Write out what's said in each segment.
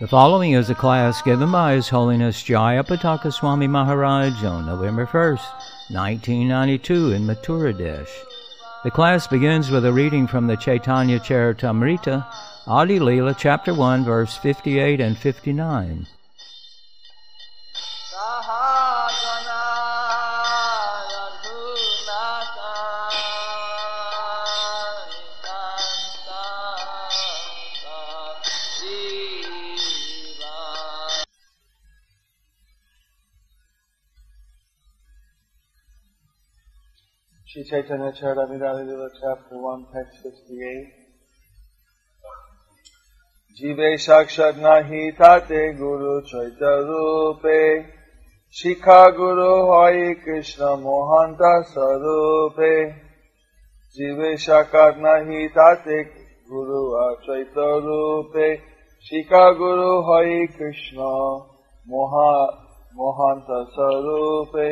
The following is a class given by His Holiness Jayapataka Swami Maharaj on November 1st, 1992 in Mathura The class begins with a reading from the Chaitanya Charitamrita, Adi Leela, chapter 1, verse 58 and 59. Sri Chaitanya Charitamrita Lila, chapter 1, text 58. जीवे साक्षात नाही ताते गुरु चैत रूपे शिखा गुरु हरि कृष्ण मोहंत स्वरूपे जीवे साक्षात नाही ताते गुरु अचैत रूपे शिखा गुरु हरि कृष्ण मोहा मोहंत स्वरूपे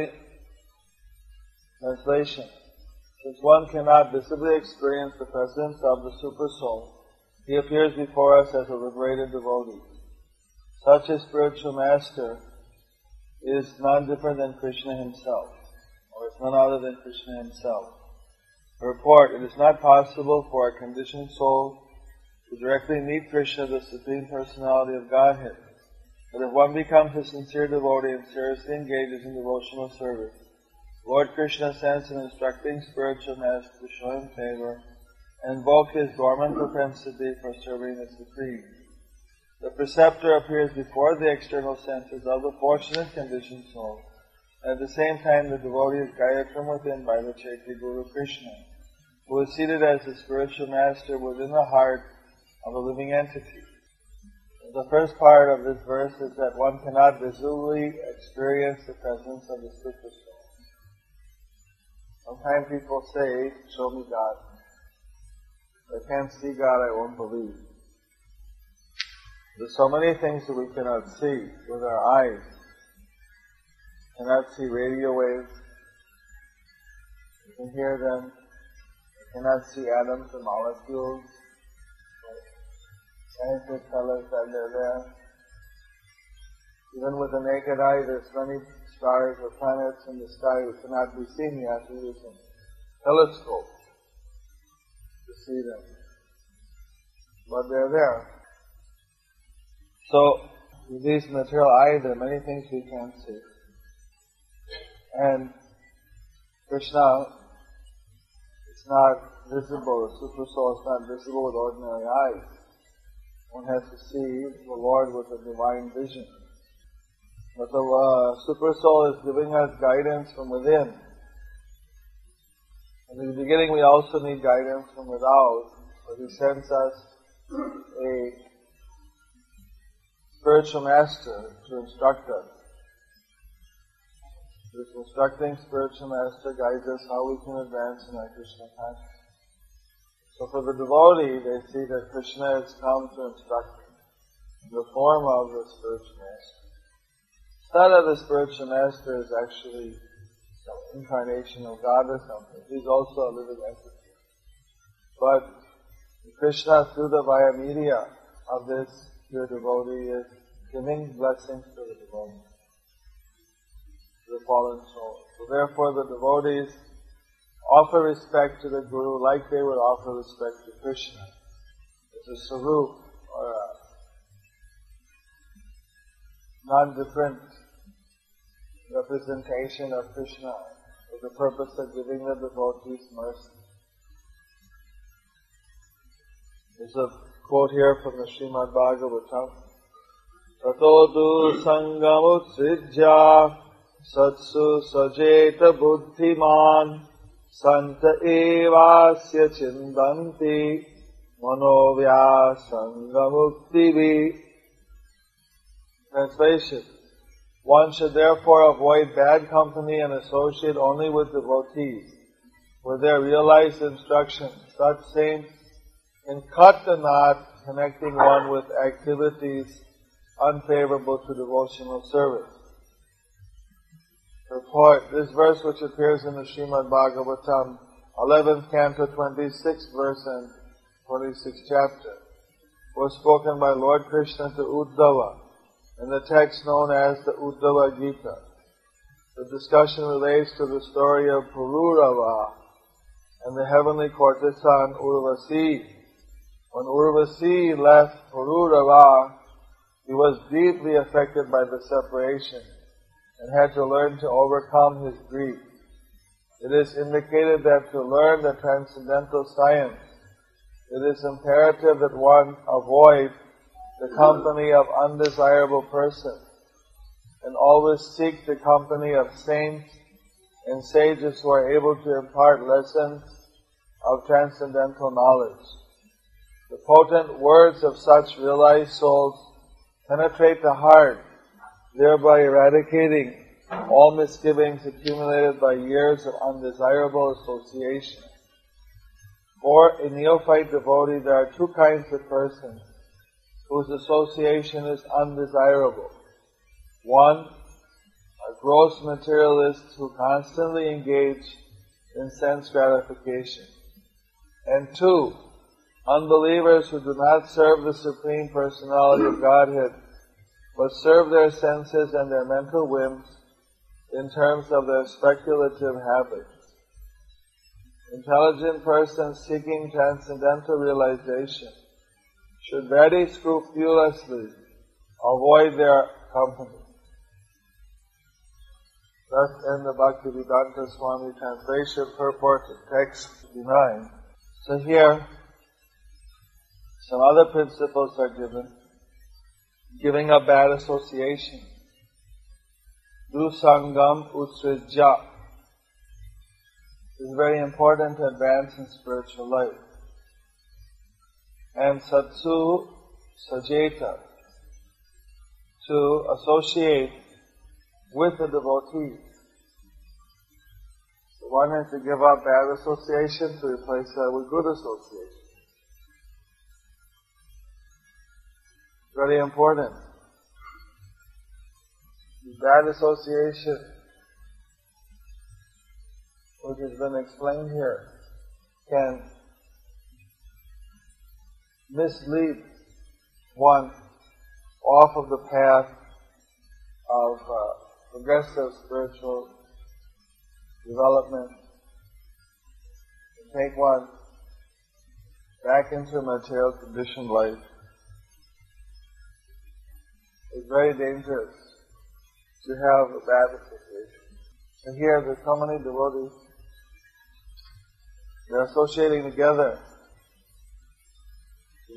Translation Since one cannot visibly experience the presence of the Super Soul, he appears before us as a liberated devotee. Such a spiritual master is none different than Krishna himself, or is none other than Krishna himself. Report, it is not possible for a conditioned soul to directly meet Krishna, the Supreme Personality of Godhead. But if one becomes a sincere devotee and seriously engages in devotional service, Lord Krishna sends an instructing spiritual master to show him favor and invoke his dormant propensity for serving the Supreme. The preceptor appears before the external senses of the fortunate conditioned soul. At the same time, the devotee is guided from within by the Chaitya Guru Krishna, who is seated as the spiritual master within the heart of a living entity. The first part of this verse is that one cannot visually experience the presence of the Soul. Sometimes people say, show me God. If I can't see God, I won't believe. There's so many things that we cannot see with our eyes. We cannot see radio waves. We can hear them. We cannot see atoms and molecules. Scientists tell us that they're there. Even with the naked eye, there's many stars or planets in the sky which cannot be seen yet. We use a telescope to see them. But they're there. So, with these material eyes, there are many things we can't see. And Krishna is not visible, the Super Soul is not visible with ordinary eyes. One has to see the Lord with a divine vision. But the uh, Super Soul is giving us guidance from within. In the beginning, we also need guidance from without, but He sends us a spiritual master to instruct us. This instructing spiritual master guides us how we can advance in our Krishna consciousness. So for the devotee, they see that Krishna has come to instruct them in the form of the spiritual master. Instead of the spiritual master is actually some incarnation of God or something. He's also a living entity. But Krishna, through the via media of this pure devotee, is giving blessings to the devotee, to the fallen soul. So therefore the devotees offer respect to the Guru like they would offer respect to Krishna. It's a sarup, or a non-different representation of Krishna for the purpose of giving the devotees mercy. There's a quote here from the Srimad Bhagavatam. Tatodu sangamutsijya satsu sajeta buddhiman santa evasya chindanti manovya sangamuktivi Translation one should therefore avoid bad company and associate only with devotees. for their realized instruction. Such saints can cut the knot connecting one with activities unfavorable to devotional service. Report, this verse which appears in the Srimad Bhagavatam, 11th canto, 26th verse and 26th chapter, was spoken by Lord Krishna to Uddhava in the text known as the Uddhava Gita. The discussion relates to the story of Pururava and the heavenly courtesan Urvasi. When Urvasi left Pururava, he was deeply affected by the separation and had to learn to overcome his grief. It is indicated that to learn the transcendental science, it is imperative that one avoid the company of undesirable persons and always seek the company of saints and sages who are able to impart lessons of transcendental knowledge. The potent words of such realized souls penetrate the heart, thereby eradicating all misgivings accumulated by years of undesirable association. For a neophyte devotee, there are two kinds of persons whose association is undesirable. One, are gross materialists who constantly engage in sense gratification. And two, unbelievers who do not serve the Supreme Personality of Godhead, but serve their senses and their mental whims in terms of their speculative habits. Intelligent persons seeking transcendental realization should very scrupulously avoid their company. Thus in the Bhaktivedanta Swami translation purport of text 59. So here, some other principles are given. Giving up bad association. Do sangam utsrijya is very important to advance in spiritual life. And satsu sajeta, to associate with the devotees. So one has to give up bad association to replace that with good association. Very important. Bad association, which has been explained here, can mislead one off of the path of uh, progressive spiritual development and take one back into material conditioned life. It's very dangerous to have a bad association. And here there's so many devotees. They're associating together.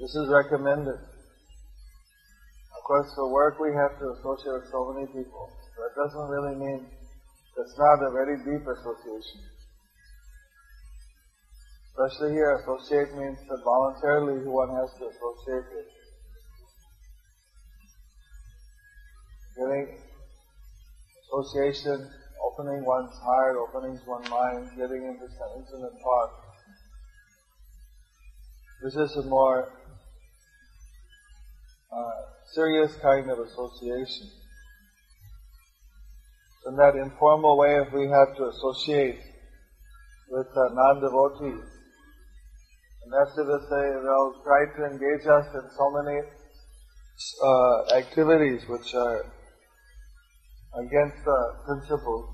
This is recommended. Of course, for work we have to associate with so many people. That doesn't really mean it's not a very deep association. Especially here, associate means that voluntarily one has to associate with. Getting association, opening one's heart, opening one's mind, getting into some intimate thought. This is a more serious kind of association. In that informal way, if we have to associate with uh, non-devotees, and that's to say, they'll try to engage us in so many uh, activities which are against the principles.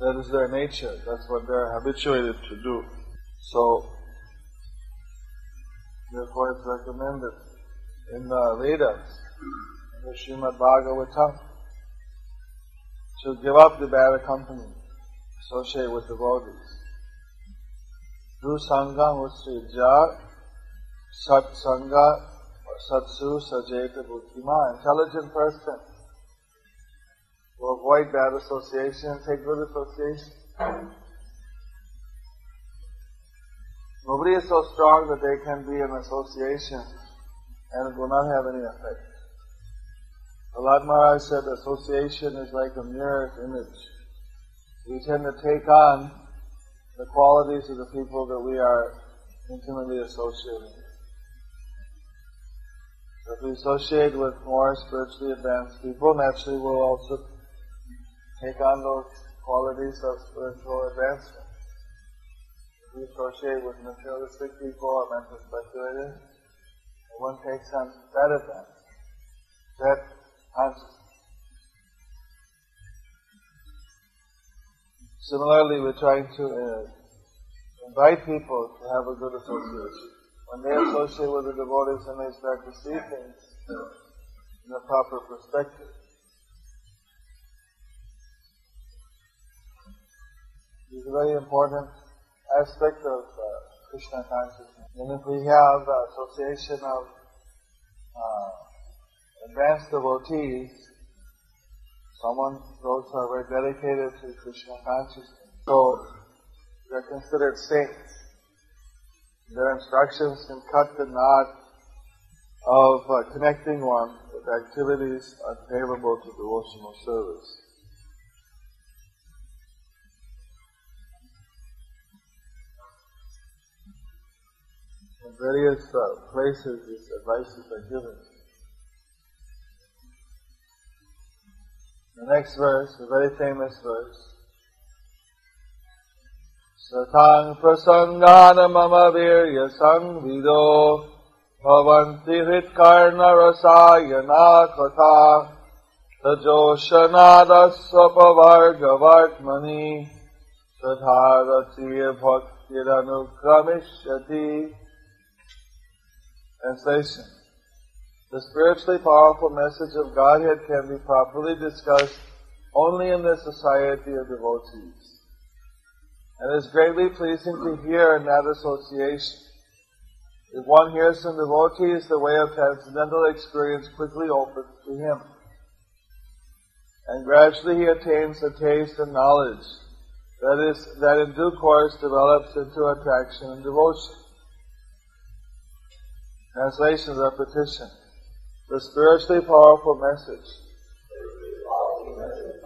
That is their nature. That's what they're habituated to do. So, therefore it's recommended in the Vedas, in the Srimad Bhagavatam, to give up the bad company, associate with devotees. Do sangha usrija, sat sangha, satsu sajeta buddhima, intelligent person to avoid bad association, take good association. Nobody is so strong that they can be in association and it will not have any effect. Prahlad Maharaj said association is like a mirror image. we tend to take on the qualities of the people that we are intimately associating with. If we associate with more spiritually advanced people, naturally we'll also take on those qualities of spiritual advancement. We associate with materialistic people or mental speculators, one takes on that advantage, that consciousness. Similarly, we're trying to uh, invite people to have a good association. When they associate with the devotees and they start to see things in a proper perspective. It's very important aspect of uh, Krishna consciousness. And if we have the association of uh, advanced devotees, someone, those who are very dedicated to Krishna consciousness, so they're considered saints. Their instructions can cut the knot of uh, connecting one with activities unfavorable to devotional service. In various uh, places, these advices are given. The next verse, a very famous verse. Satang prasangana mama virya sangvido bhavanti hitkarna rasayana katha tajoshanada swapavargavartmani sadharatiya bhaktiranukramishati Translation the spiritually powerful message of Godhead can be properly discussed only in the society of devotees. And is greatly pleasing to hear in that association. If one hears from devotees, the way of transcendental experience quickly opens to him. And gradually he attains a taste and knowledge that is, that in due course develops into attraction and devotion. Translation, of repetition the spiritually powerful message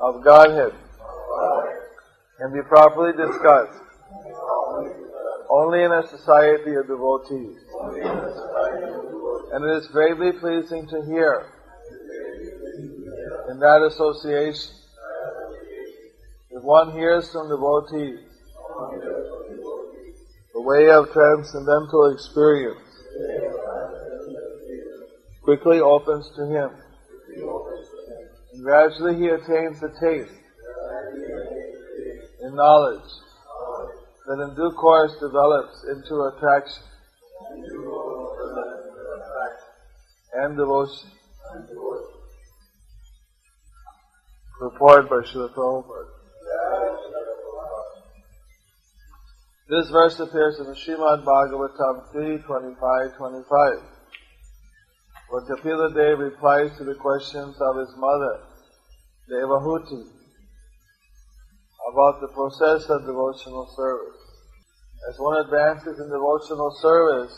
of Godhead can be properly discussed only in a society of devotees. And it is greatly pleasing to hear in that association if one hears from devotees the way of transcendental experience quickly opens to him. And gradually he attains the taste and knowledge that in due course develops into attraction and devotion. Report by Srila Prabhupada. This verse appears in the Srimad Bhagavatam 3.25.25 where Kapila Dev replies to the questions of his mother, Devahuti, about the process of devotional service. As one advances in devotional service,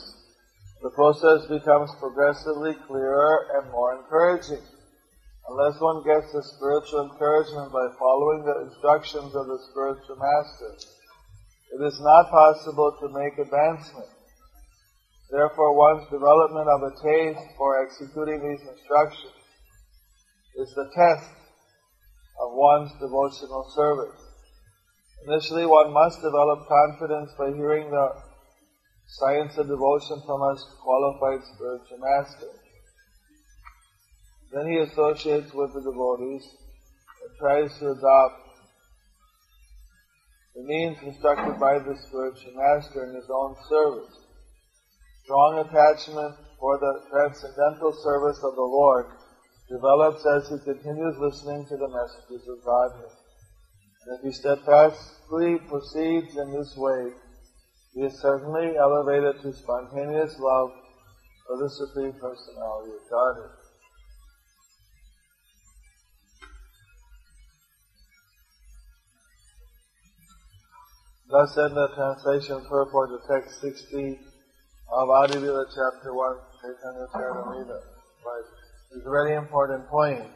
the process becomes progressively clearer and more encouraging. Unless one gets the spiritual encouragement by following the instructions of the spiritual master, it is not possible to make advancement. Therefore, one's development of a taste for executing these instructions is the test of one's devotional service. Initially, one must develop confidence by hearing the science of devotion from a qualified spiritual master. Then he associates with the devotees and tries to adopt the means instructed by the spiritual master in his own service. Strong attachment for the transcendental service of the Lord develops as he continues listening to the messages of Godhead. And if he steadfastly proceeds in this way, he is certainly elevated to spontaneous love for the Supreme Personality of Godhead. Thus end the translation purport to text 60 of Adi Lila chapter 1, Chaitanya Charitamrita. But it's a very important point.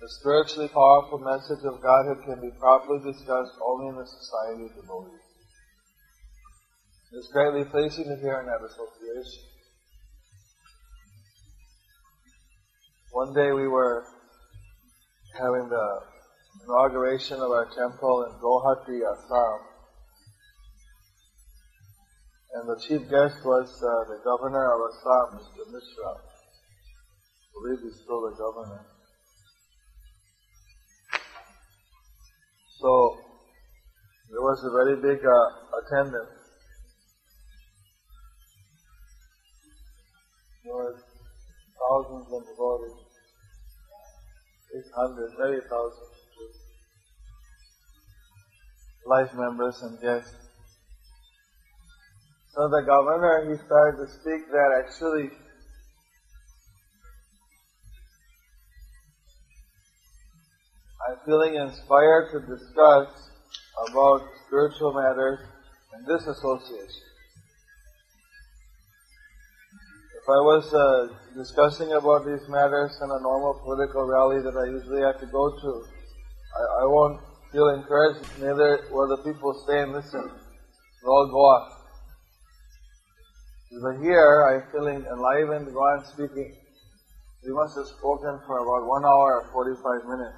The spiritually powerful message of Godhead can be properly discussed only in the society of devotees. It's greatly pleasing to hear in that association. One day we were having the inauguration of our temple in Guwahati, Assam. And the chief guest was uh, the governor of Assam, Mr. Mishra. I believe he's still the governor. So, there was a very big uh, attendance. There were thousands of devotees. 600, maybe thousands. Life members and guests. So the governor, he started to speak that actually I'm feeling inspired to discuss about spiritual matters in this association. If I was uh, discussing about these matters in a normal political rally that I usually have to go to, I, I won't feel encouraged, neither will the people stay and listen. They'll all go off. But here, I'm feeling enlivened, go on speaking. We must have spoken for about one hour or 45 minutes.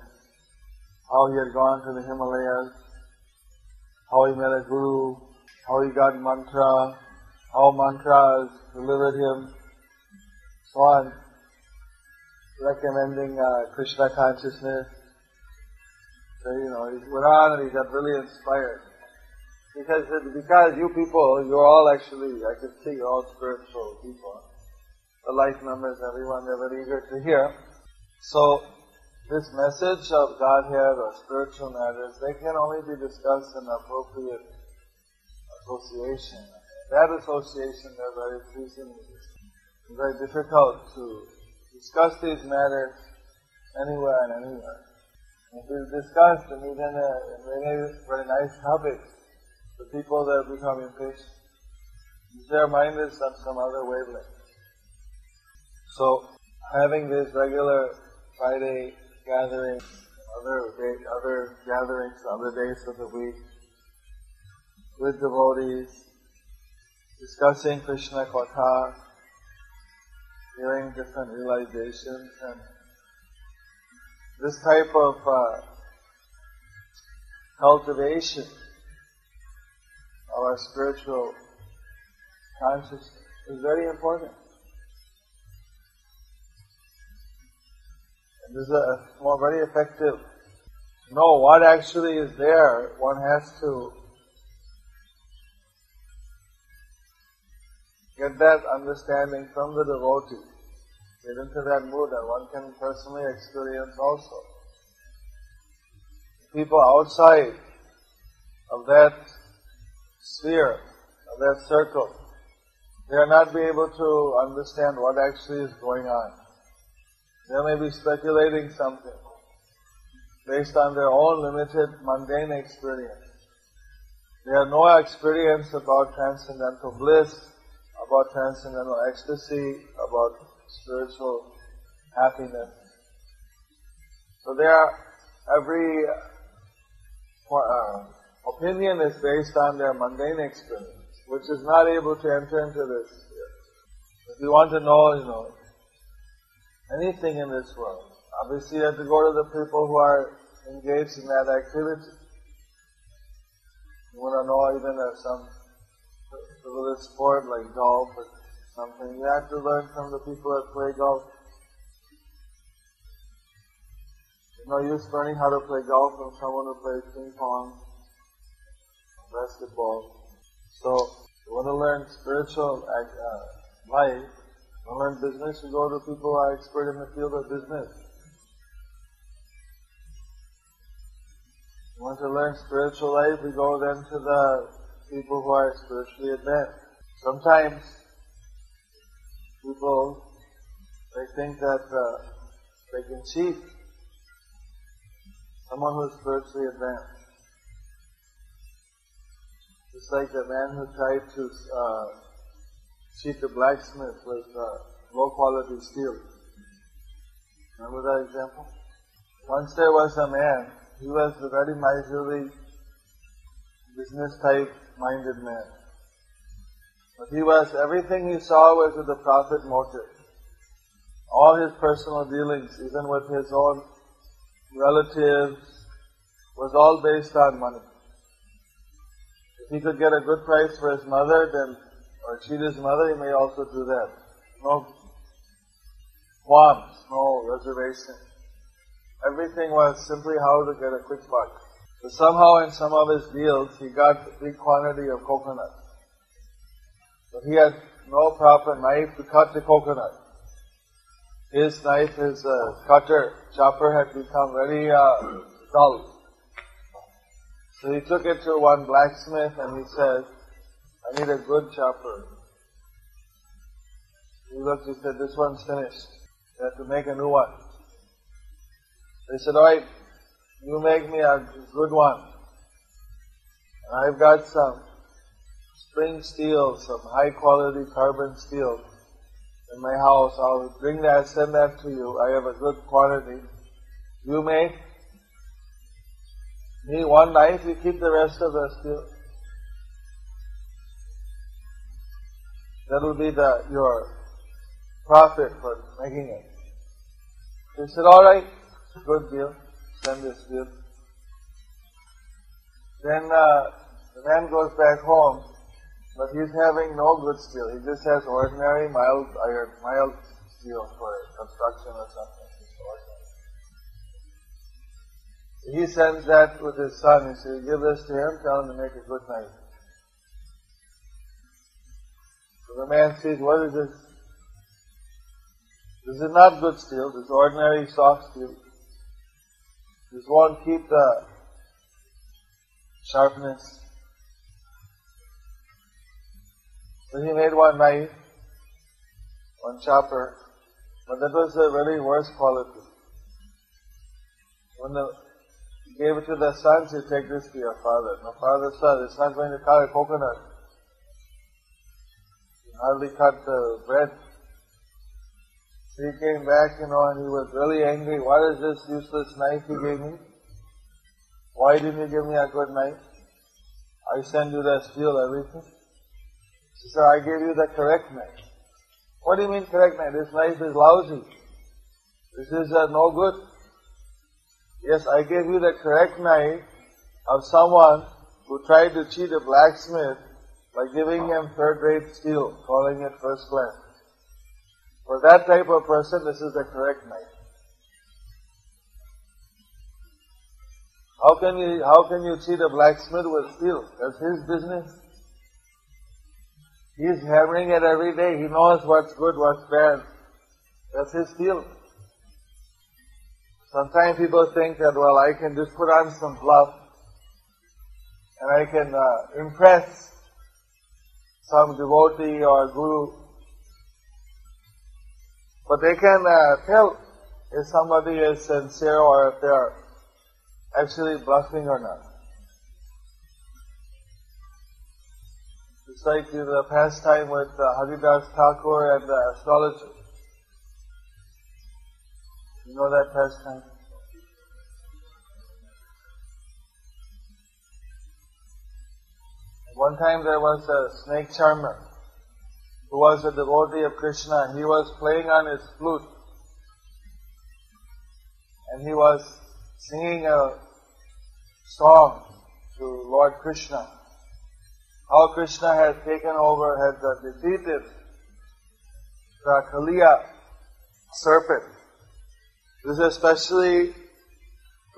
How he had gone to the Himalayas, how he met a guru, how he got mantra, how mantras delivered him, so on, recommending uh, Krishna consciousness. So, you know, he went on and he got really inspired. Because, because you people, you're all actually, I can see you're all spiritual people. The life members, everyone, they're very eager to hear. So, this message of Godhead or spiritual matters, they can only be discussed in appropriate association. That association, they're very pleasing. It's very difficult to discuss these matters anywhere and anywhere. If it's discussed and even uh, in very, very nice topics, the people that become impatient, their mind is on some other wavelength. So, having this regular Friday gathering, other day, other gatherings, other days of the week, with devotees, discussing Krishna Katha, hearing different realizations, and this type of uh, cultivation our spiritual consciousness is very important. And this is a more very effective. To know what actually is there, one has to get that understanding from the devotee. Get into that mood and one can personally experience also. People outside of that sphere, of that circle, they are not be able to understand what actually is going on. They may be speculating something based on their own limited mundane experience. They have no experience about transcendental bliss, about transcendental ecstasy, about spiritual happiness. So they are every uh, opinion is based on their mundane experience, which is not able to enter into this. If you want to know, you know, anything in this world. Obviously, you have to go to the people who are engaged in that activity. You want to know even uh, some frivolous sport like golf or something. You have to learn from the people that play golf. There's no use learning how to play golf from someone who plays ping pong, basketball. So, you want to learn spiritual uh, life, to learn business, you go to people who are expert in the field of business. You want to learn spiritual life, we go then to the people who are spiritually advanced. Sometimes people, they think that uh, they can cheat someone who is spiritually advanced. Just like the man who tried to uh, cheat the blacksmith with uh, low quality steel. Remember that example? Once there was a man, he was a very miserly, business type minded man. But he was, everything he saw was with the profit motive. All his personal dealings, even with his own relatives, was all based on money. If he could get a good price for his mother, then, or cheat his mother, he may also do that. No qualms, no reservation. Everything was simply how to get a quick buck. But somehow in some of his deals, he got a big quantity of coconut. But he had no proper knife to cut the coconut. His knife, his uh, cutter, chopper had become very uh, dull. So he took it to one blacksmith and he said, I need a good chopper. He looked, he said, this one's finished. You have to make a new one. They said, alright, you make me a good one. I've got some spring steel, some high quality carbon steel in my house. I'll bring that, send that to you. I have a good quantity. You make me one knife, you keep the rest of the steel. That'll be the, your profit for making it. They said, alright, good deal, send this deal. Then uh, the man goes back home, but he's having no good steel. He just has ordinary mild iron, mild steel for construction or something. He sends that with his son. He says, give this to him, tell him to make a good knife. So the man says, what is this? This is not good steel. This is ordinary soft steel. This won't keep the sharpness. So he made one knife, one chopper, but that was a very worse quality. When the, he gave it to the son, he said, take this to your father. My father said, it's not going to cut a coconut. He hardly cut the bread. So he came back, you know, and he was really angry. What is this useless knife you gave me? Why didn't you give me a good knife? I send you the steel, everything. He said, I gave you the correct knife. What do you mean correct knife? This knife is lousy. This is uh, no good. Yes, I gave you the correct knife of someone who tried to cheat a blacksmith by giving him third-rate steel, calling it first class. For that type of person, this is the correct knife. How can you, how can you cheat a blacksmith with steel? That's his business. He's hammering it every day. He knows what's good, what's bad. That's his field. Sometimes people think that, well, I can just put on some bluff and I can uh, impress some devotee or guru. But they can uh, tell if somebody is sincere or if they are actually bluffing or not. It's like the pastime with uh, Haridas Thakur and the astrologer. You know that pastime? One time there was a snake charmer who was a devotee of Krishna and he was playing on his flute and he was singing a song to Lord Krishna. How Krishna had taken over, had defeated the Kaliya serpent. This is especially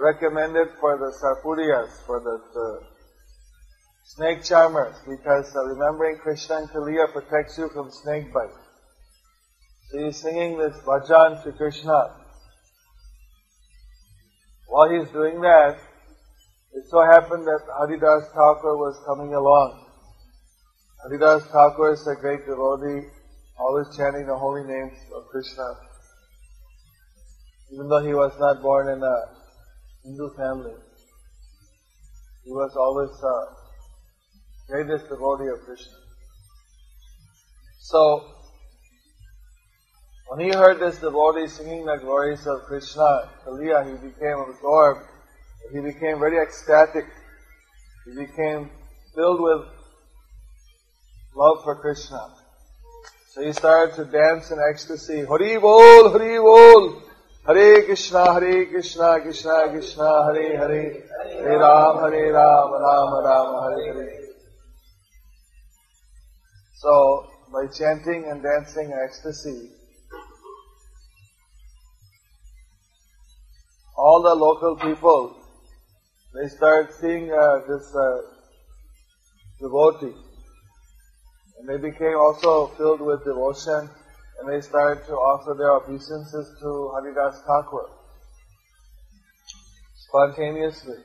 recommended for the Sarpuriyas, for the, the snake charmers, because uh, remembering Krishna and Kaliya protects you from snake bite. So he's singing this bhajan to Krishna. While he's doing that, it so happened that Haridas Thakur was coming along. Haridas Thakur is a great devotee, always chanting the holy names of Krishna. Even though he was not born in a Hindu family, he was always a greatest devotee of Krishna. So, When he heard this devotee singing the glories of Krishna, Kaliya, he became absorbed. He became very ecstatic. He became filled with love for Krishna. So he started to dance in ecstasy. Hari bol, Hari bol. Hare Krishna, Hare Krishna, Krishna Krishna, Hare Hare. Hare Ram, Hare Ram, Ram Ram, Hare Hare. So, by chanting and dancing in ecstasy, all the local people, they start seeing uh, this uh, devotee. And they became also filled with devotion and they started to offer their obeisances to Haridas Thakur spontaneously.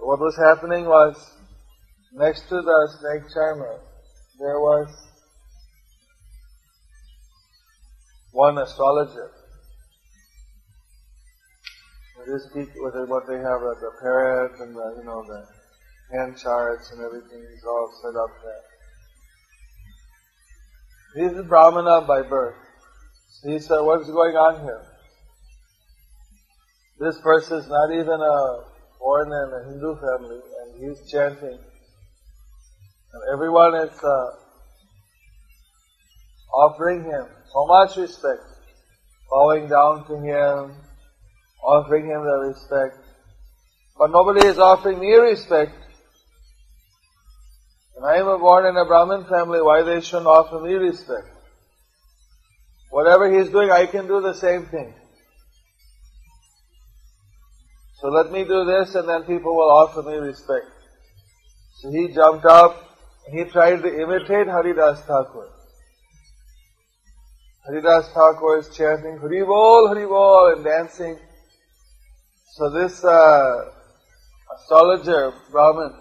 What was happening was, next to the snake charmer, there was one astrologer. Peak, with what they have, the parrot and the, you know, the hand charts and everything is all set up there. He's a Brahmana by birth. He said, what's going on here? This person is not even a born in a Hindu family, and he's chanting. And everyone is uh, offering him so much respect, bowing down to him, offering him the respect. But nobody is offering me respect. I am born in a Brahmin family, why they shouldn't offer me respect? Whatever he's doing, I can do the same thing. So let me do this and then people will offer me respect. So he jumped up, he tried to imitate Haridas Thakur. Haridas Thakur is chanting Hari Bol, Hari Bol and dancing. So this uh, astrologer, Brahmin,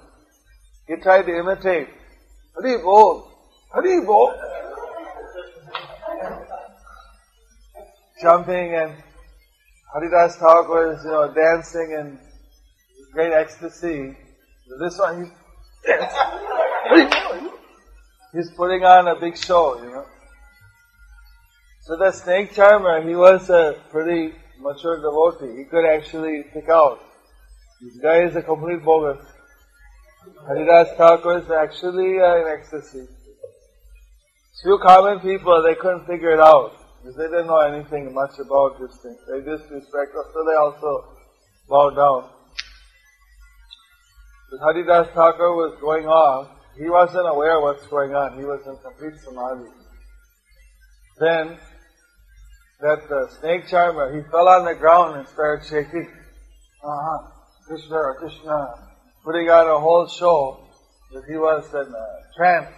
he tried to imitate. Hari Bol, Hari Bol. Jumping and Haridas Thakur is, you know, dancing in great ecstasy. This one, he's, he's putting on a big show, you know. So the snake charmer, he was a pretty mature devotee. He could actually pick out. This guy is a complete bogus. Haridas Thakur is actually uh, in ecstasy. Few common people, they couldn't figure it out. Because they didn't know anything much about this thing. They just us, so they also bow down. As Haridas Thakur was going on, he wasn't aware what's going on. He was in complete samadhi. Then, that uh, snake charmer, he fell on the ground and started shaking. Uh-huh. Krishna, Krishna. Putting on a whole show that he was in a trance.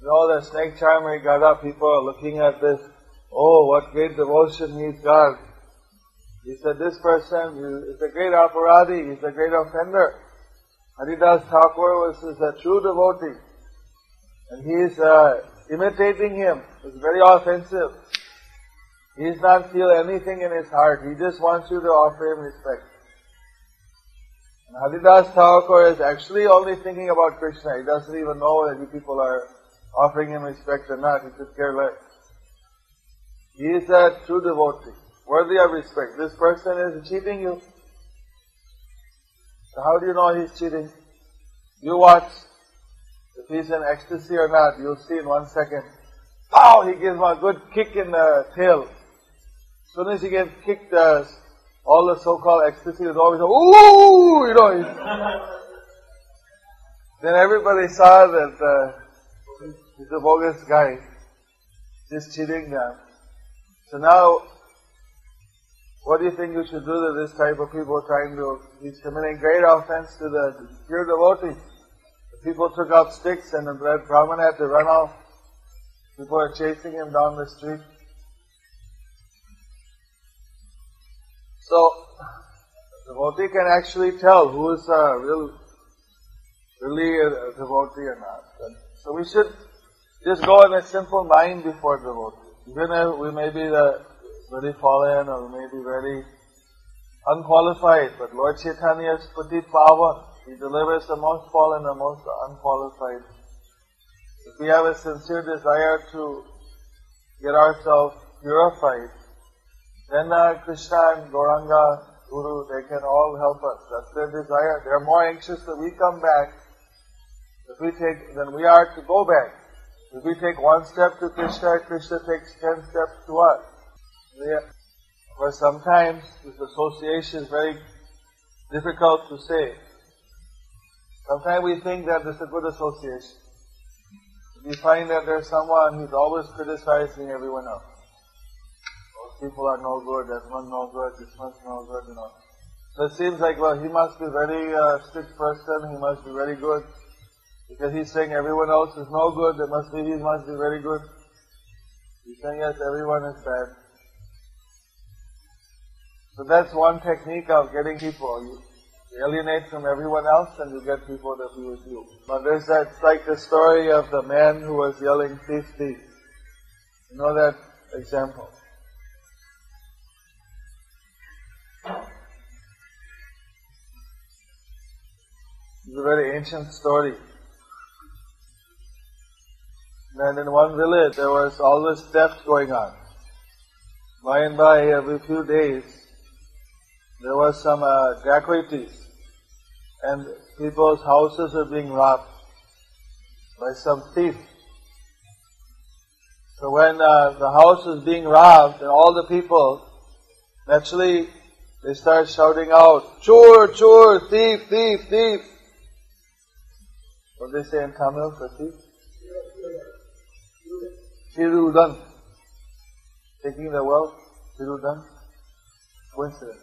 You know, the snake charmer, got up, people are looking at this. Oh, what great devotion he's got. He said, this person is a great aparadi, he's a great offender. Haridas Thakur was is a true devotee. And he is uh, imitating him. It's very offensive. He does not feel anything in his heart. He just wants you to offer him respect. And Haridas Thakur is actually only thinking about Krishna. He doesn't even know that you people are offering him respect or not. He could care less. He is a true devotee, worthy of respect. This person is cheating you. So how do you know he's cheating? You watch. If he's in ecstasy or not, you'll see in one second. Pow! He gives him a good kick in the tail. Soon as he gets kicked, uh, all the so-called ecstasy is always, ooh, you know. then everybody saw that uh, he's a bogus guy, just cheating them. So now, what do you think you should do to this type of people trying to, he's committing great offense to the pure devotee. The people took up sticks and the Brahman had to run off. People are chasing him down the street. So, the devotee can actually tell who is a real, really a, a devotee or not. And so we should just go in a simple mind before devotee. Even if we may be the very fallen or we may be very unqualified, but Lord Chaitanya is Patit Pavan. He delivers the most fallen, the most unqualified. If we have a sincere desire to get ourselves purified, then Krishna and Gauranga, Guru, they can all help us. That's their desire. They're more anxious that we come back if we take, than we are to go back. If we take one step to Krishna, Krishna takes ten steps to us. But sometimes this association is very difficult to say. Sometimes we think that this is a good association. We find that there's someone who's always criticizing everyone else. People are no good, everyone one no good, this one's no good, you know. So it seems like, well, he must be very uh, strict person, he must be very good. Because he's saying everyone else is no good, that must be, he must be very good. He's saying yes, everyone is bad. So that's one technique of getting people. You alienate from everyone else and you get people to be with you. But there's that, it's like the story of the man who was yelling, thief, thief. You know that example? It's a very ancient story. And in one village there was always theft going on. By and by, every few days, there was some uh, dacoities, and people's houses were being robbed by some thief. So when uh, the house was being robbed, and all the people, naturally, they start shouting out, "Chor, chor, thief, thief, thief." What they say in Tamil for thief? Tirudan. Taking the wealth, Tirudan. Coincidence.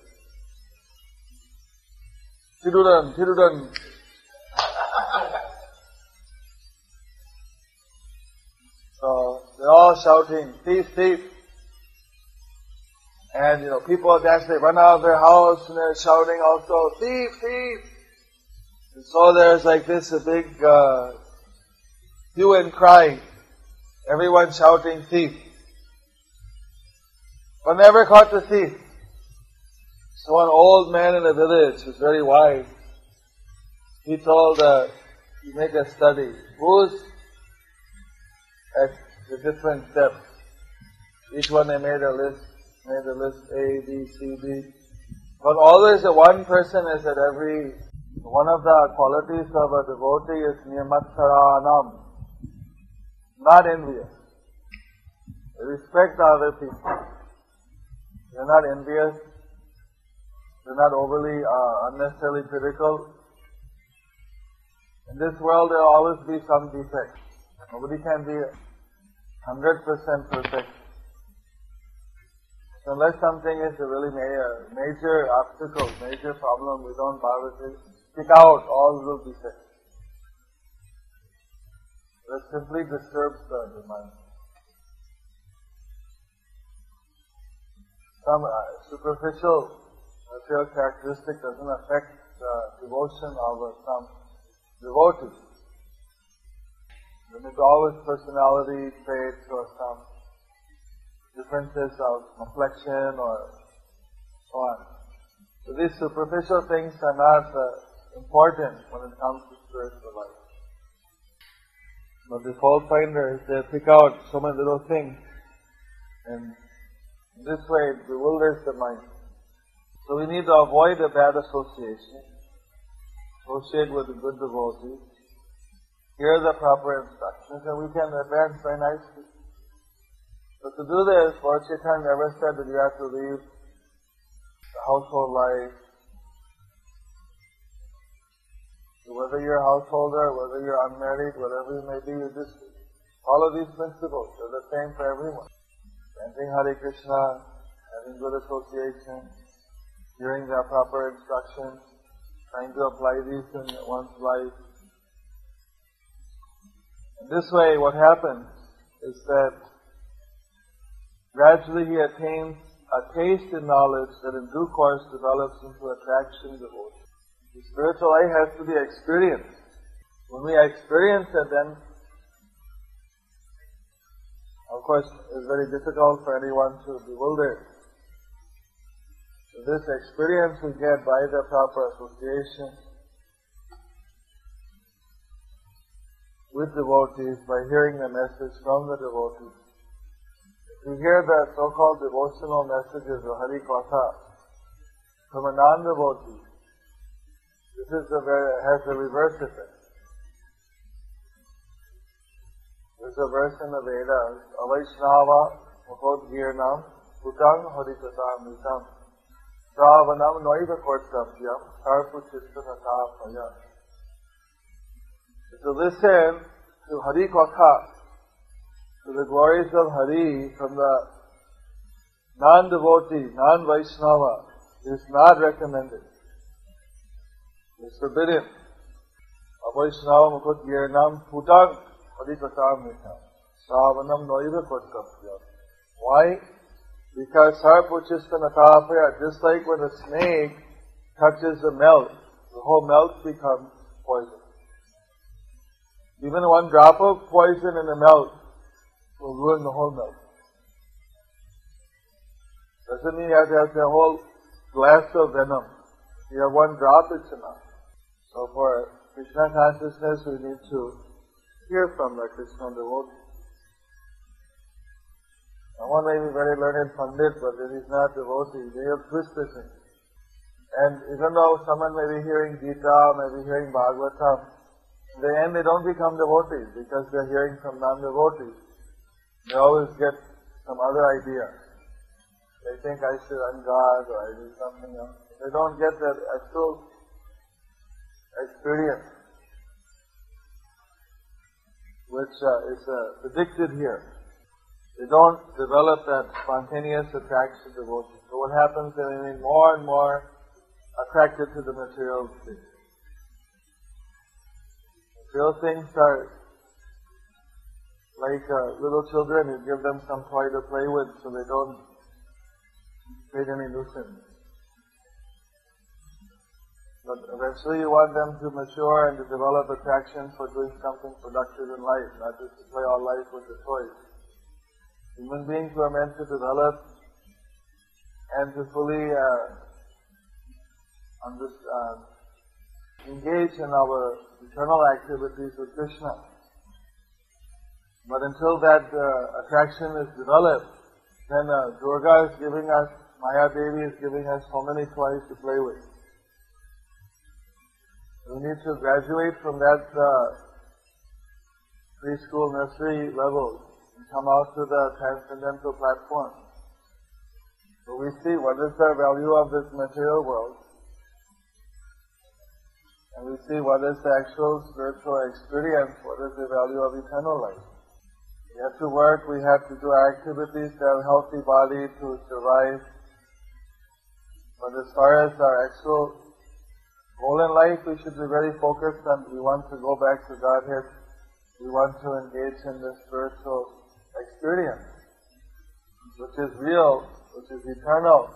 Tirudan, Tirudan. So they're all shouting, thief, thief. And you know, people they run out of their house and they're shouting also, thief, thief. And so there's like this, a big uh, hue and cry. Everyone shouting thief. But never caught the thief. So an old man in the village who's very wise, he told, uh, you make a study. Who's at the different steps? Each one they made a list, made a list A, B, C, D. But always the one person is at every, one of the qualities of a devotee is nirmatsaranam, not envious. Respect other people. They're not envious. They're not overly, uh, unnecessarily critical. In this world, there will always be some defect. Nobody can be 100% perfect. Unless something is a really major, major obstacle, major problem, we don't bother to pick out all the defects. That simply disturbs the, the mind. Some uh, superficial material characteristic doesn't affect the devotion of uh, some devotee. May always personality traits or some differences of complexion or so on. So these superficial things are not uh, important when it comes to spiritual life. But the fault finders, they pick out so many little things and this way it bewilders the mind. So we need to avoid a bad association, associate with a good devotee, hear the proper instructions, and we can advance very nicely. But to do this, Lord Chaitanya never said that you have to leave the household life. So whether you're a householder, whether you're unmarried, whatever you may be, you just follow these principles. They're the same for everyone. Chanting Hare Krishna, having good association, hearing the proper instructions, trying to apply these in one's life. And this way, what happens is that gradually he attains a taste in knowledge that in due course develops into attraction devotion. The spiritual life has to be experienced. When we experience it, then of course, it's very difficult for anyone to bewilder. So this experience we get by the proper association with devotees by hearing the message from the devotees. You hear the so-called devotional messages of Hari Katha from a non-devotee, this is a very, has a reverse effect. There's a verse in the Vedas, Avaishnava Mukhodgirnam Putang Harikathamritam Shravanam Noiva Kortavyam Sarpuchista Natapaya. To listen to Hari Katha, to the glories of Hari from the non-devotee, non-Vaishnava, is not recommended. It's forbidden. Avaishnava Mukhodgirnam Putang Harikathamritam Shravanam Noiva Kortavyam why? Because sarpuchista natapaya, just like when a snake touches the milk, the whole milk becomes poison. Even one drop of poison in the milk will ruin the whole milk. Doesn't mean you have to have the whole glass of venom. If you have one drop, it's enough. So for Krishna consciousness, we need to hear from the Krishna devotee. Someone may be very learned Pandit, but if he's not devotee, they have twisted things. And even though someone may be hearing Gita, may be hearing Bhagavatam, in the end they don't become devotees because they're hearing from non-devotees. They always get some other idea. They think I should run God or I do something else. They don't get that actual experience, which uh, is uh, predicted here. They don't develop that spontaneous attraction to devotion. So what happens, they remain more and more attracted to the material things. Material things are like uh, little children, you give them some toy to play with so they don't create any nuisance. But eventually you want them to mature and to develop attraction for doing something productive in life, not just to play all life with the toys. Human beings were meant to develop and to fully uh, uh, engage in our eternal activities with Krishna. But until that uh, attraction is developed, then uh, Durga is giving us, Maya Devi is giving us so many toys to play with. We need to graduate from that uh, preschool nursery level and come out to the transcendental platform. So we see what is the value of this material world, and we see what is the actual spiritual experience, what is the value of eternal life. We have to work, we have to do activities to have a healthy body to survive. But as far as our actual goal in life, we should be very focused on we want to go back to Godhead. We want to engage in the spiritual experience, which is real, which is eternal.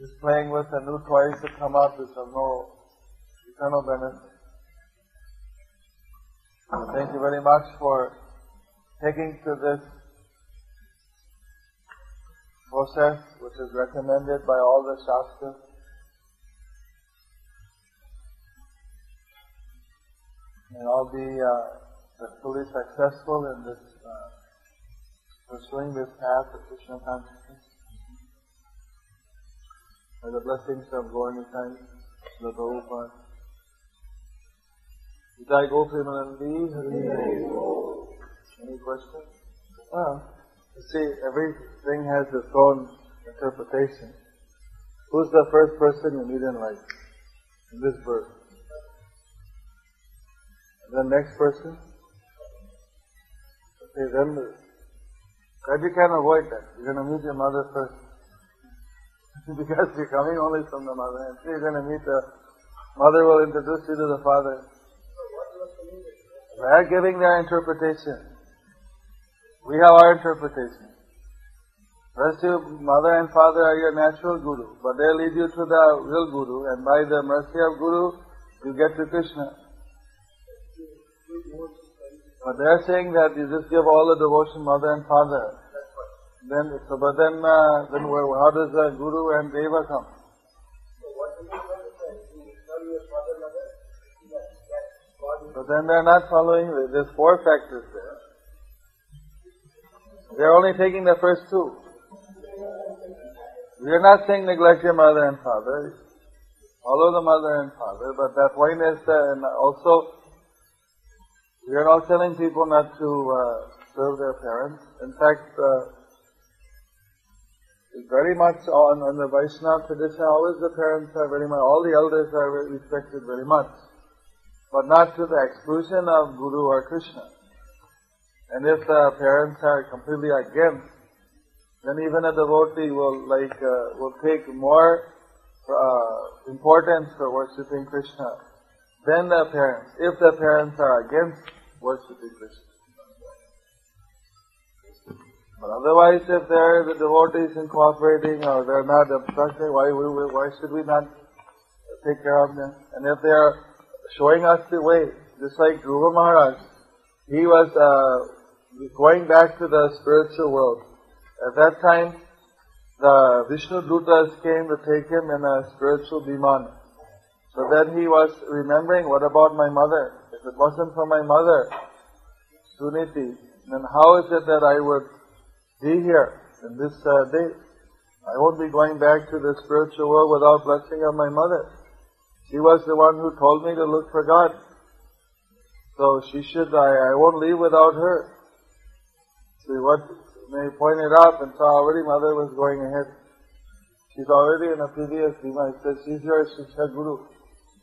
Just playing with the new toys that come out of no eternal benefit. So thank you very much for taking to this process, which is recommended by all the Shastras. May all be uh, fully successful in this uh, pursuing this path of Krishna consciousness. May the blessings of Gaura Nitai, the Prabhupada. Jai Gopimanandi, Hari Any questions? Well, you see, everything has its own interpretation. Who's the first person you meet in life? In this verse. The next person? Okay, then, but you can't avoid that. You're going to meet your mother first. because you're coming only from the mother. And so you're going to meet the mother will introduce you to the father. They're giving their interpretation. We have our interpretation. First, your mother and father are your natural guru, but they lead you to the real guru, and by the mercy of guru, you get to Krishna. But they're saying that you just give all the devotion mother and father. Then, so, but then, uh, then how does the guru and deva come? But then they're not following, there's four factors there. They're only taking the first two. We're not saying neglect your mother and father. Follow the mother and father, but that point is that, and also, we are not telling people not to uh, serve their parents. In fact, uh, it's very much on, on the Vaishnava tradition, always the parents are very much, all the elders are respected very much. But not to the exclusion of Guru or Krishna. And if the parents are completely against, then even a devotee will like, uh, will take more uh, importance for worshipping Krishna than the parents, if the parents are against worshipping Krishna. But otherwise, if they're the devotees in cooperating or they're not obstructing, why, why should we not take care of them? And if they're showing us the way, just like Dhruva Maharaj, he was uh, going back to the spiritual world. At that time, the Vishnu Dutas came to take him in a spiritual biman. So then he was remembering, what about my mother? If it wasn't for my mother, Suniti, then how is it that I would be here in this uh, day? I won't be going back to the spiritual world without blessing of my mother. She was the one who told me to look for God. So she should, I, I won't leave without her. See what, they pointed out and saw already mother was going ahead. She's already in a previous Dima. He says, she's your Shiksha Guru.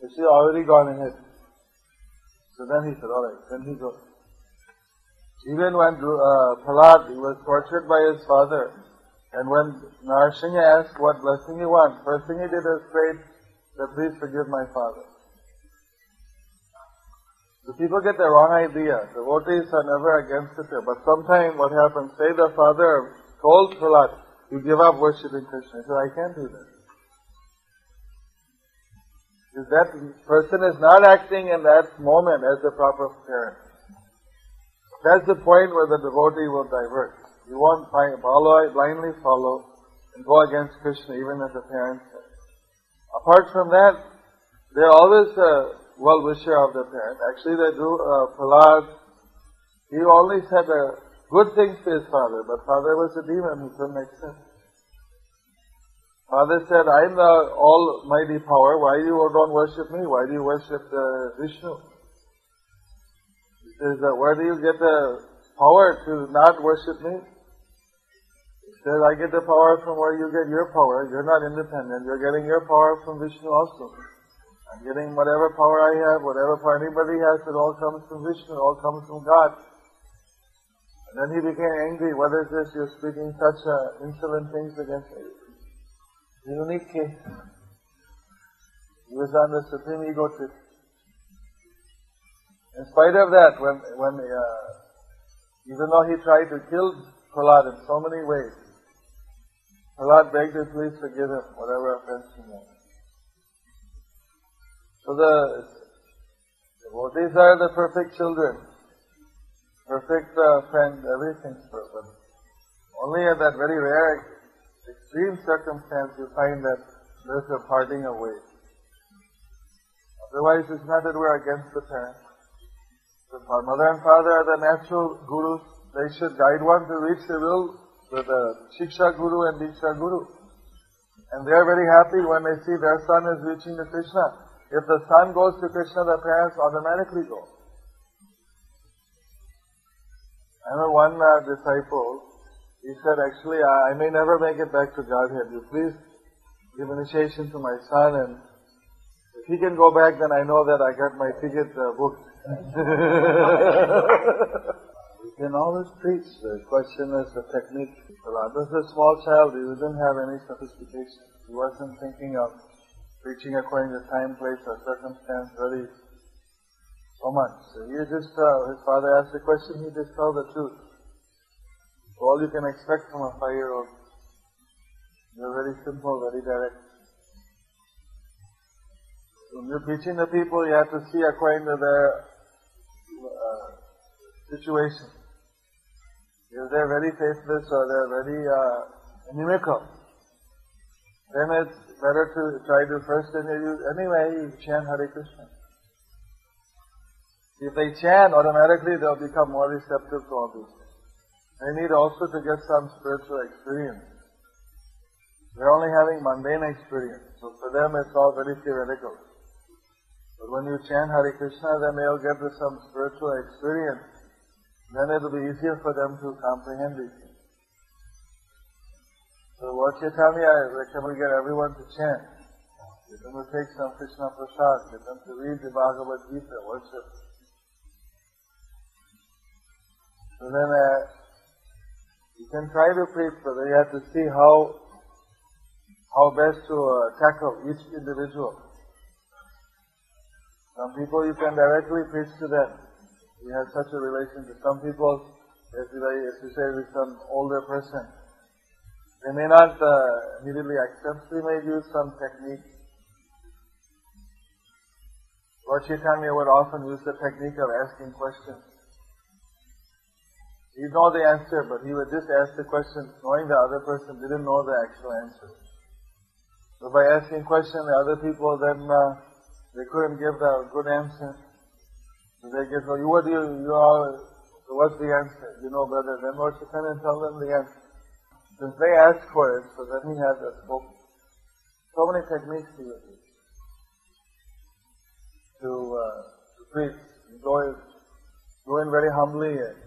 So she's already gone ahead. So then he said, alright, then he goes. Even when uh, Prahlad was tortured by his father, and when Narsingha asked what blessing he wants, first thing he did was pray that please forgive my father. So people get the wrong idea. Devotees are never against it, but sometimes what happens, say the father told Prahlad, you give up worshipping Krishna. He said, I can't do that. If that person is not acting in that moment as the proper parent. That's the point where the devotee will divert. You won't blindly follow and go against Krishna even as the parents Apart from that, they're always uh, well-wisher of the parent. Actually, they do, uh, Prahlad, he only said uh, good things to his father, but father was a demon, he couldn't accept. Father said, I'm the almighty power, why do you don't worship me? Why do you worship uh, Vishnu? He says, where do you get the power to not worship me? Says, I get the power from where you get your power. You're not independent. You're getting your power from Vishnu also. I'm getting whatever power I have, whatever power anybody has, it all comes from Vishnu, it all comes from God. And then he became angry. What is this? You're speaking such uh, insolent things against me. Unique. He was on the supreme ego trip. In spite of that, when when uh, even though he tried to kill Prahlad in so many ways, Prahlad begged him, please forgive him, whatever offense he made. So the devotees are the perfect children, perfect uh, friend, everything them. Only at that very rare, extreme circumstance you find that there's a parting of ways. Otherwise, it's not that we're against the parents. Our mother and father are the natural gurus. They should guide one to reach the will, the, the Shiksha Guru and Diksha Guru. And they're very happy when they see their son is reaching the Krishna. If the son goes to Krishna, the parents automatically go. I know one uh, disciple, he said, actually, I, I, may never make it back to Godhead. You please give initiation to my son, and if he can go back, then I know that I got my ticket uh, booked. we can always preach. The question is the technique. Well, was a small child. He didn't have any sophistication. He wasn't thinking of preaching according to time, place, or circumstance very so much. So he just, uh, his father asked a question, he just told the truth. So all you can expect from a five-year-old. They're very simple, very direct. When you're preaching to people, you have to see according to their uh, situation. If they're very faithless or they're very uh, inimical, then it's better to try to first introduce, anyway, chant Hare Krishna. If they chant, automatically they'll become more receptive to all these things. They need also to get some spiritual experience. They're only having mundane experience, so for them it's all very theoretical. But when you chant Hare Krishna, then they'll get to some spiritual experience. Then it'll be easier for them to comprehend these. So what me, I recommend get everyone to chant. Get them to take some Krishna Prasad, get them to read the Bhagavad Gita, worship. So then uh, you can try to preach, but you have to see how how best to uh, tackle each individual. Some people you can directly preach to them. You have such a relation With some people, as if you say with some older person, they may not uh, immediately accept, you may use some technique. Lord Chaitanya would often use the technique of asking questions. He'd know the answer, but he would just ask the question knowing the other person didn't know the actual answer. So by asking questions, the other people then uh, they couldn't give the good answer. They get, well, you what do you, you are, what's the answer? You know better. Then Lord Chaitanya tell them the answer. Since they asked for it, so then he had the spoke. So many techniques he would use to, uh, to preach. Go in, go in very humbly and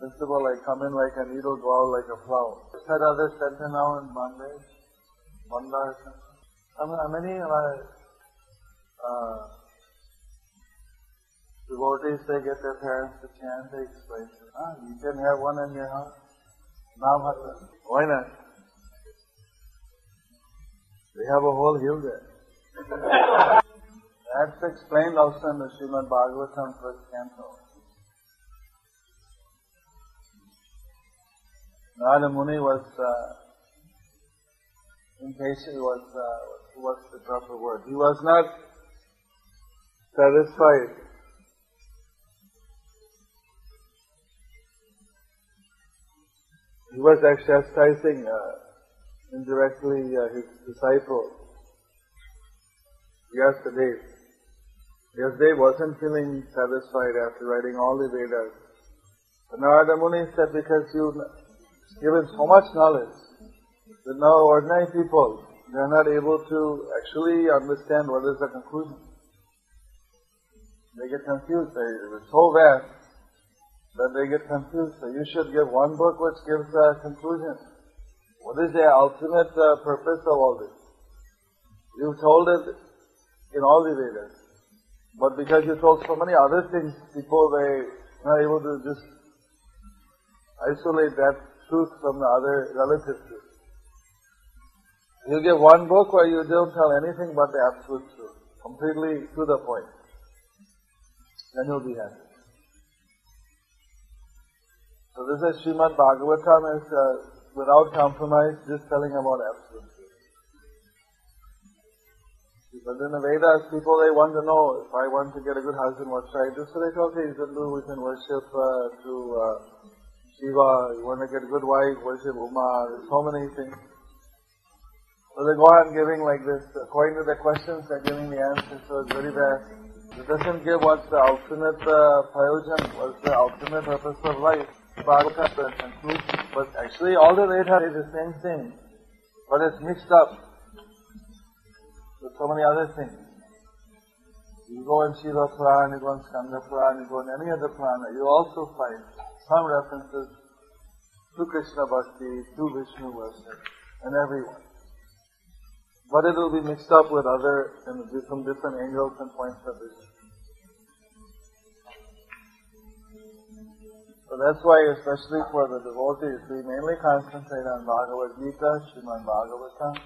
principle like come in like a needle, go out like a plow. Had other center now in Bombay, How many uh, uh, devotees they get their parents to chant, they explain to them, ah, you can have one in your house. Navhata. Why not? They have a whole hill there. That's explained also in the Srimad Bhagavatam first canto. Narada Muni was uh, impatient, was, uh, what's the proper word? He was not satisfied. He was chastising uh, indirectly uh, his disciple, Vyasadeva. Vyasadeva wasn't feeling satisfied after writing all the Vedas. But Narada Muni said, because you've given so much knowledge, that now ordinary people, they're not able to actually understand what is the conclusion. They get confused. They, it's so vast that they get confused. So you should give one book which gives a conclusion. What is the ultimate uh, purpose of all this? You've told it in all the Vedas. But because you told so many other things, people they are able to just isolate that truth from the other relative truth. You give one book where you don't tell anything but the absolute truth, completely to the point. Then you'll be happy. So this is Srimad Bhagavatam is uh, without compromise, just telling about absolute truth. But in the Vedas, people they want to know if I want to get a good husband, what should I do? So they tell, okay, you can do, we can worship uh, to uh, Shiva. You want to get a good wife, worship Uma. There's so many things. So they go on giving like this, according to the questions, they're giving the answers, so it's very vast. It doesn't give what's the ultimate uh, prayojan, what's the ultimate purpose of life. Bhagavatam concludes, but actually all the Vedas is the same thing, but it's mixed up with so many other things. You go in Shiva Purana, you go in Skanda Purana, you go in any other Purana, you also find some references to Krishna Bhakti, to Vishnu worship, and everyone. But it will be mixed up with other, and from different angles and points of vision. So that's why, especially for the devotees, we mainly concentrate on Bhagavad Gita, Srimad Bhagavatam.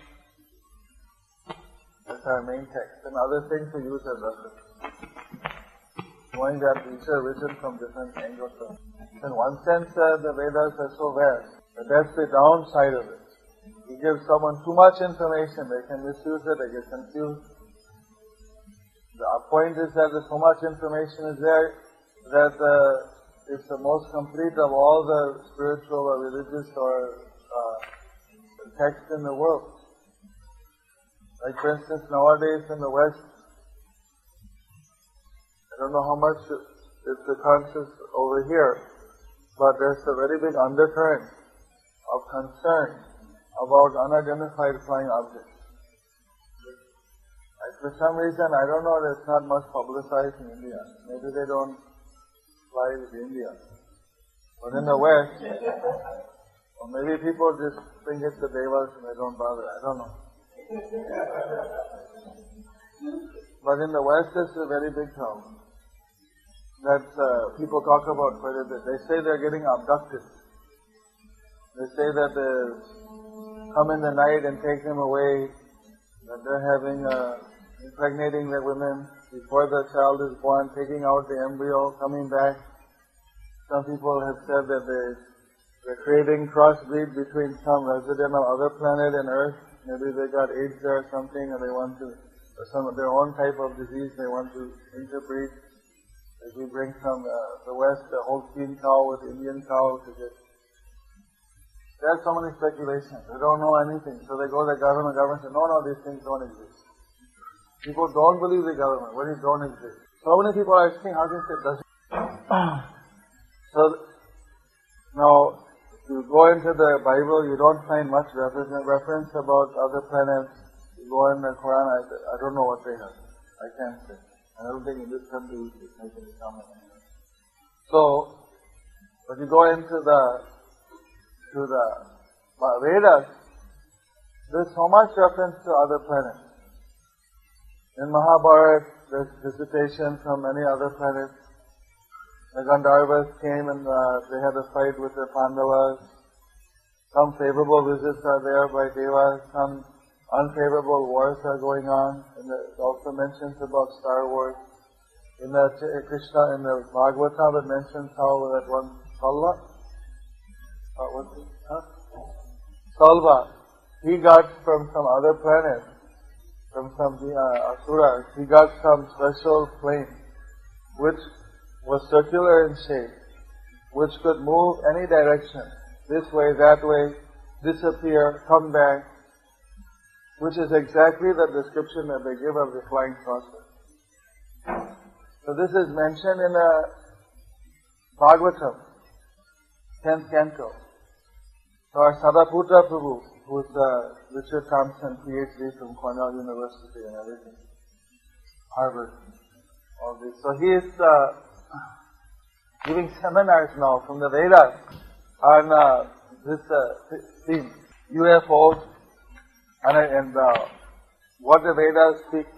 That's our main text. And other things we use as reference. Knowing that these are written from different angles. In one sense, uh, the Vedas are so vast, but that's the downside of it. You give someone too much information, they can misuse it, they get confused. The point is that so much information is there that uh, it's the most complete of all the spiritual or religious or uh, texts in the world. Like for instance, nowadays in the West, I don't know how much is the conscious over here, but there's a very big undercurrent of concern about unidentified flying objects. For some reason, I don't know, it's not much publicized in India. Maybe they don't fly with India. But in the West, or maybe people just think it's the devas and they don't bother. I don't know. But in the West, it's a very big problem that uh, people talk about a bit. They say they're getting abducted. They say that they come in the night and take them away, that they're having, uh, impregnating the women before the child is born, taking out the embryo, coming back. Some people have said that they, they're creating crossbreed between some resident of other planet and Earth. Maybe they got AIDS there or something, or they want to, or some of their own type of disease they want to interbreed. As we bring from uh, the West a Holstein cow with Indian cow to get. There's so many speculations. They don't know anything. So they go to the government. The government says, no, no, these things don't exist. People don't believe the government when it don't exist. So many people are asking, how this it does So now, you go into the Bible, you don't find much reference, reference about other planets. You go in the Quran, I, I don't know what they have. I can't say. I don't think in this country we should make any comment. So, when you go into the to the Vedas, there's so much reference to other planets. In Mahabharata, there's visitation from many other planets. The Gandharvas came and uh, they had a fight with the Pandavas. Some favorable visits are there by Devas, some unfavorable wars are going on. And it also mentions about Star Wars. In the Krishna, in the Bhagavatam, it mentions how that one Salva, uh, what's it? Huh? Salva, he got from some other planet, from some uh, asuras, he got some special plane, which was circular in shape, which could move any direction, this way, that way, disappear, come back, which is exactly the description that they give of the flying saucer. So this is mentioned in the Bhagavatam, 10th canto. So our Sadaputa Prabhu, who's uh, Richard Thompson, PhD from Cornell University and everything, Harvard, all this. So he is uh, giving seminars now from the Vedas on uh, this uh, theme, UFOs, and, and uh, what the Vedas speak,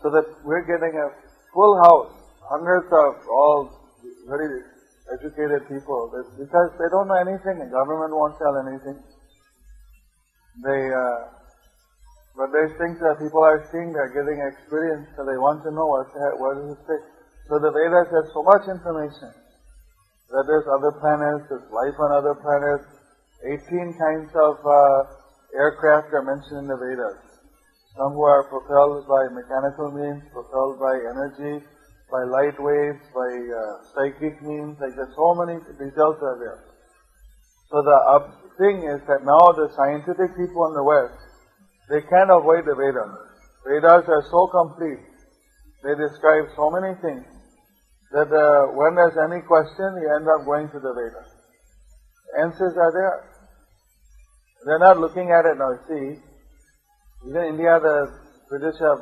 so that we're getting a full house, hundreds of all very educated people, because they don't know anything, the government won't tell anything. They, uh, but there's things that people are seeing, they're getting experience, so they want to know what, what does it. So the Vedas have so much information that there's other planets, there's life on other planets. 18 kinds of uh, aircraft are mentioned in the Vedas. Some who are propelled by mechanical means, propelled by energy, by light waves, by uh, psychic means, like there's so many details are there. So the thing is that now the scientific people in the West, they can't avoid the Vedas. Vedas are so complete, they describe so many things, that uh, when there's any question, you end up going to the Vedas. Answers are there. They're not looking at it now. See, even India, the British have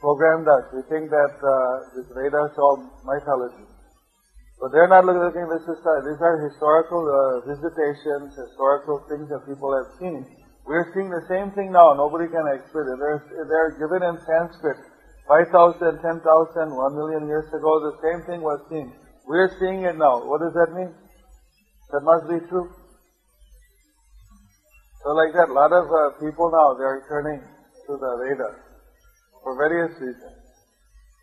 programmed us. We think that uh, this Vedas is all mythology. But they're not looking at this is uh, these are historical uh, visitations, historical things that people have seen. We're seeing the same thing now. Nobody can explain it. They're, they're given in Sanskrit. 5,000, 10,000, 1 million years ago, the same thing was seen. We're seeing it now. What does that mean? That must be true. So like that, a lot of uh, people now, they're turning to the Vedas for various reasons.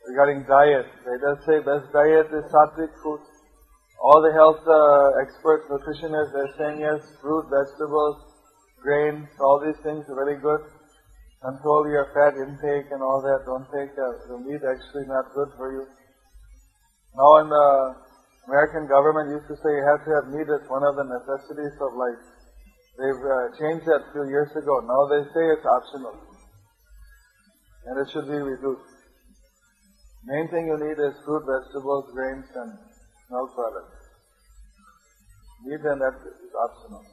Regarding diet, Vedas say best diet is sattvic food. All the health uh, experts, nutritionists, they're saying yes, fruit, vegetables, grains, all these things are very good. Control your fat intake and all that. Don't take uh, the meat actually not good for you. Now in the American government used to say you have to have meat as one of the necessities of life. They've uh, changed that a few years ago. Now they say it's optional. And it should be reduced. Main thing you need is fruit, vegetables, grains, and milk products. Need and that is optional.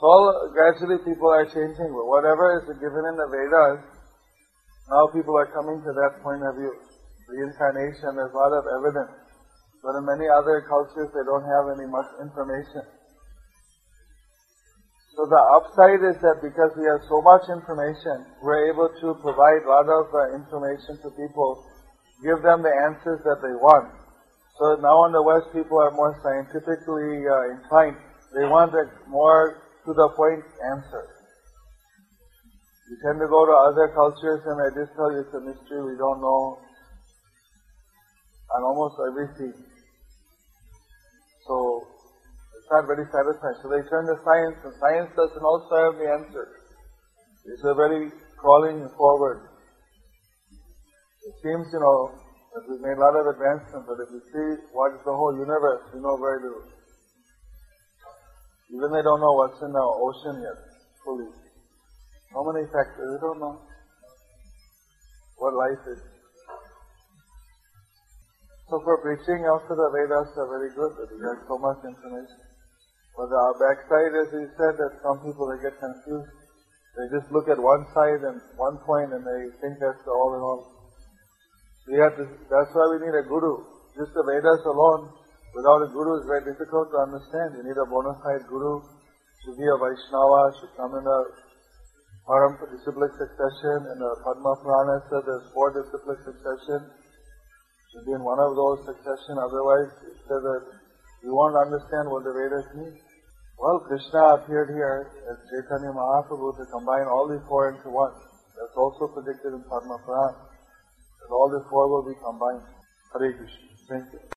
So gradually people are changing. Whatever is given in the Vedas, now people are coming to that point of view. Reincarnation, there's a lot of evidence. But in many other cultures, they don't have any much information. So the upside is that because we have so much information, we're able to provide a lot of uh, information to people, give them the answers that they want. So now in the West, people are more scientifically uh, inclined. They want a more to the point answer. You tend to go to other cultures and they just tell you it's a mystery, we don't know on almost everything. So it's not very satisfying. So they turn to science, and science doesn't also have the answer. It's a very crawling forward. It seems, you know, that we've made a lot of advancement, but if you see what is the whole universe, we know very little. Even they don't know what's in the ocean yet, fully. How many factors? They don't know what life is. So for preaching also the Vedas are very good, but have so much information. But the backside as he said that some people they get confused. They just look at one side and one point and they think that's all in all. We have to, that's why we need a guru. Just the Vedas alone, without a guru is very difficult to understand. You need a bona fide guru, should be a Vaishnava, should come in a Param disciplic succession, in the Padma Purana said there's four disciplic succession should be in one of those succession, otherwise it says that you won't understand what the Vedas mean. Well, Krishna appeared here as Chaitanya Mahaprabhu to combine all these four into one. That's also predicted in Padma Purana. That all these four will be combined. Hare Krishna. Thank you.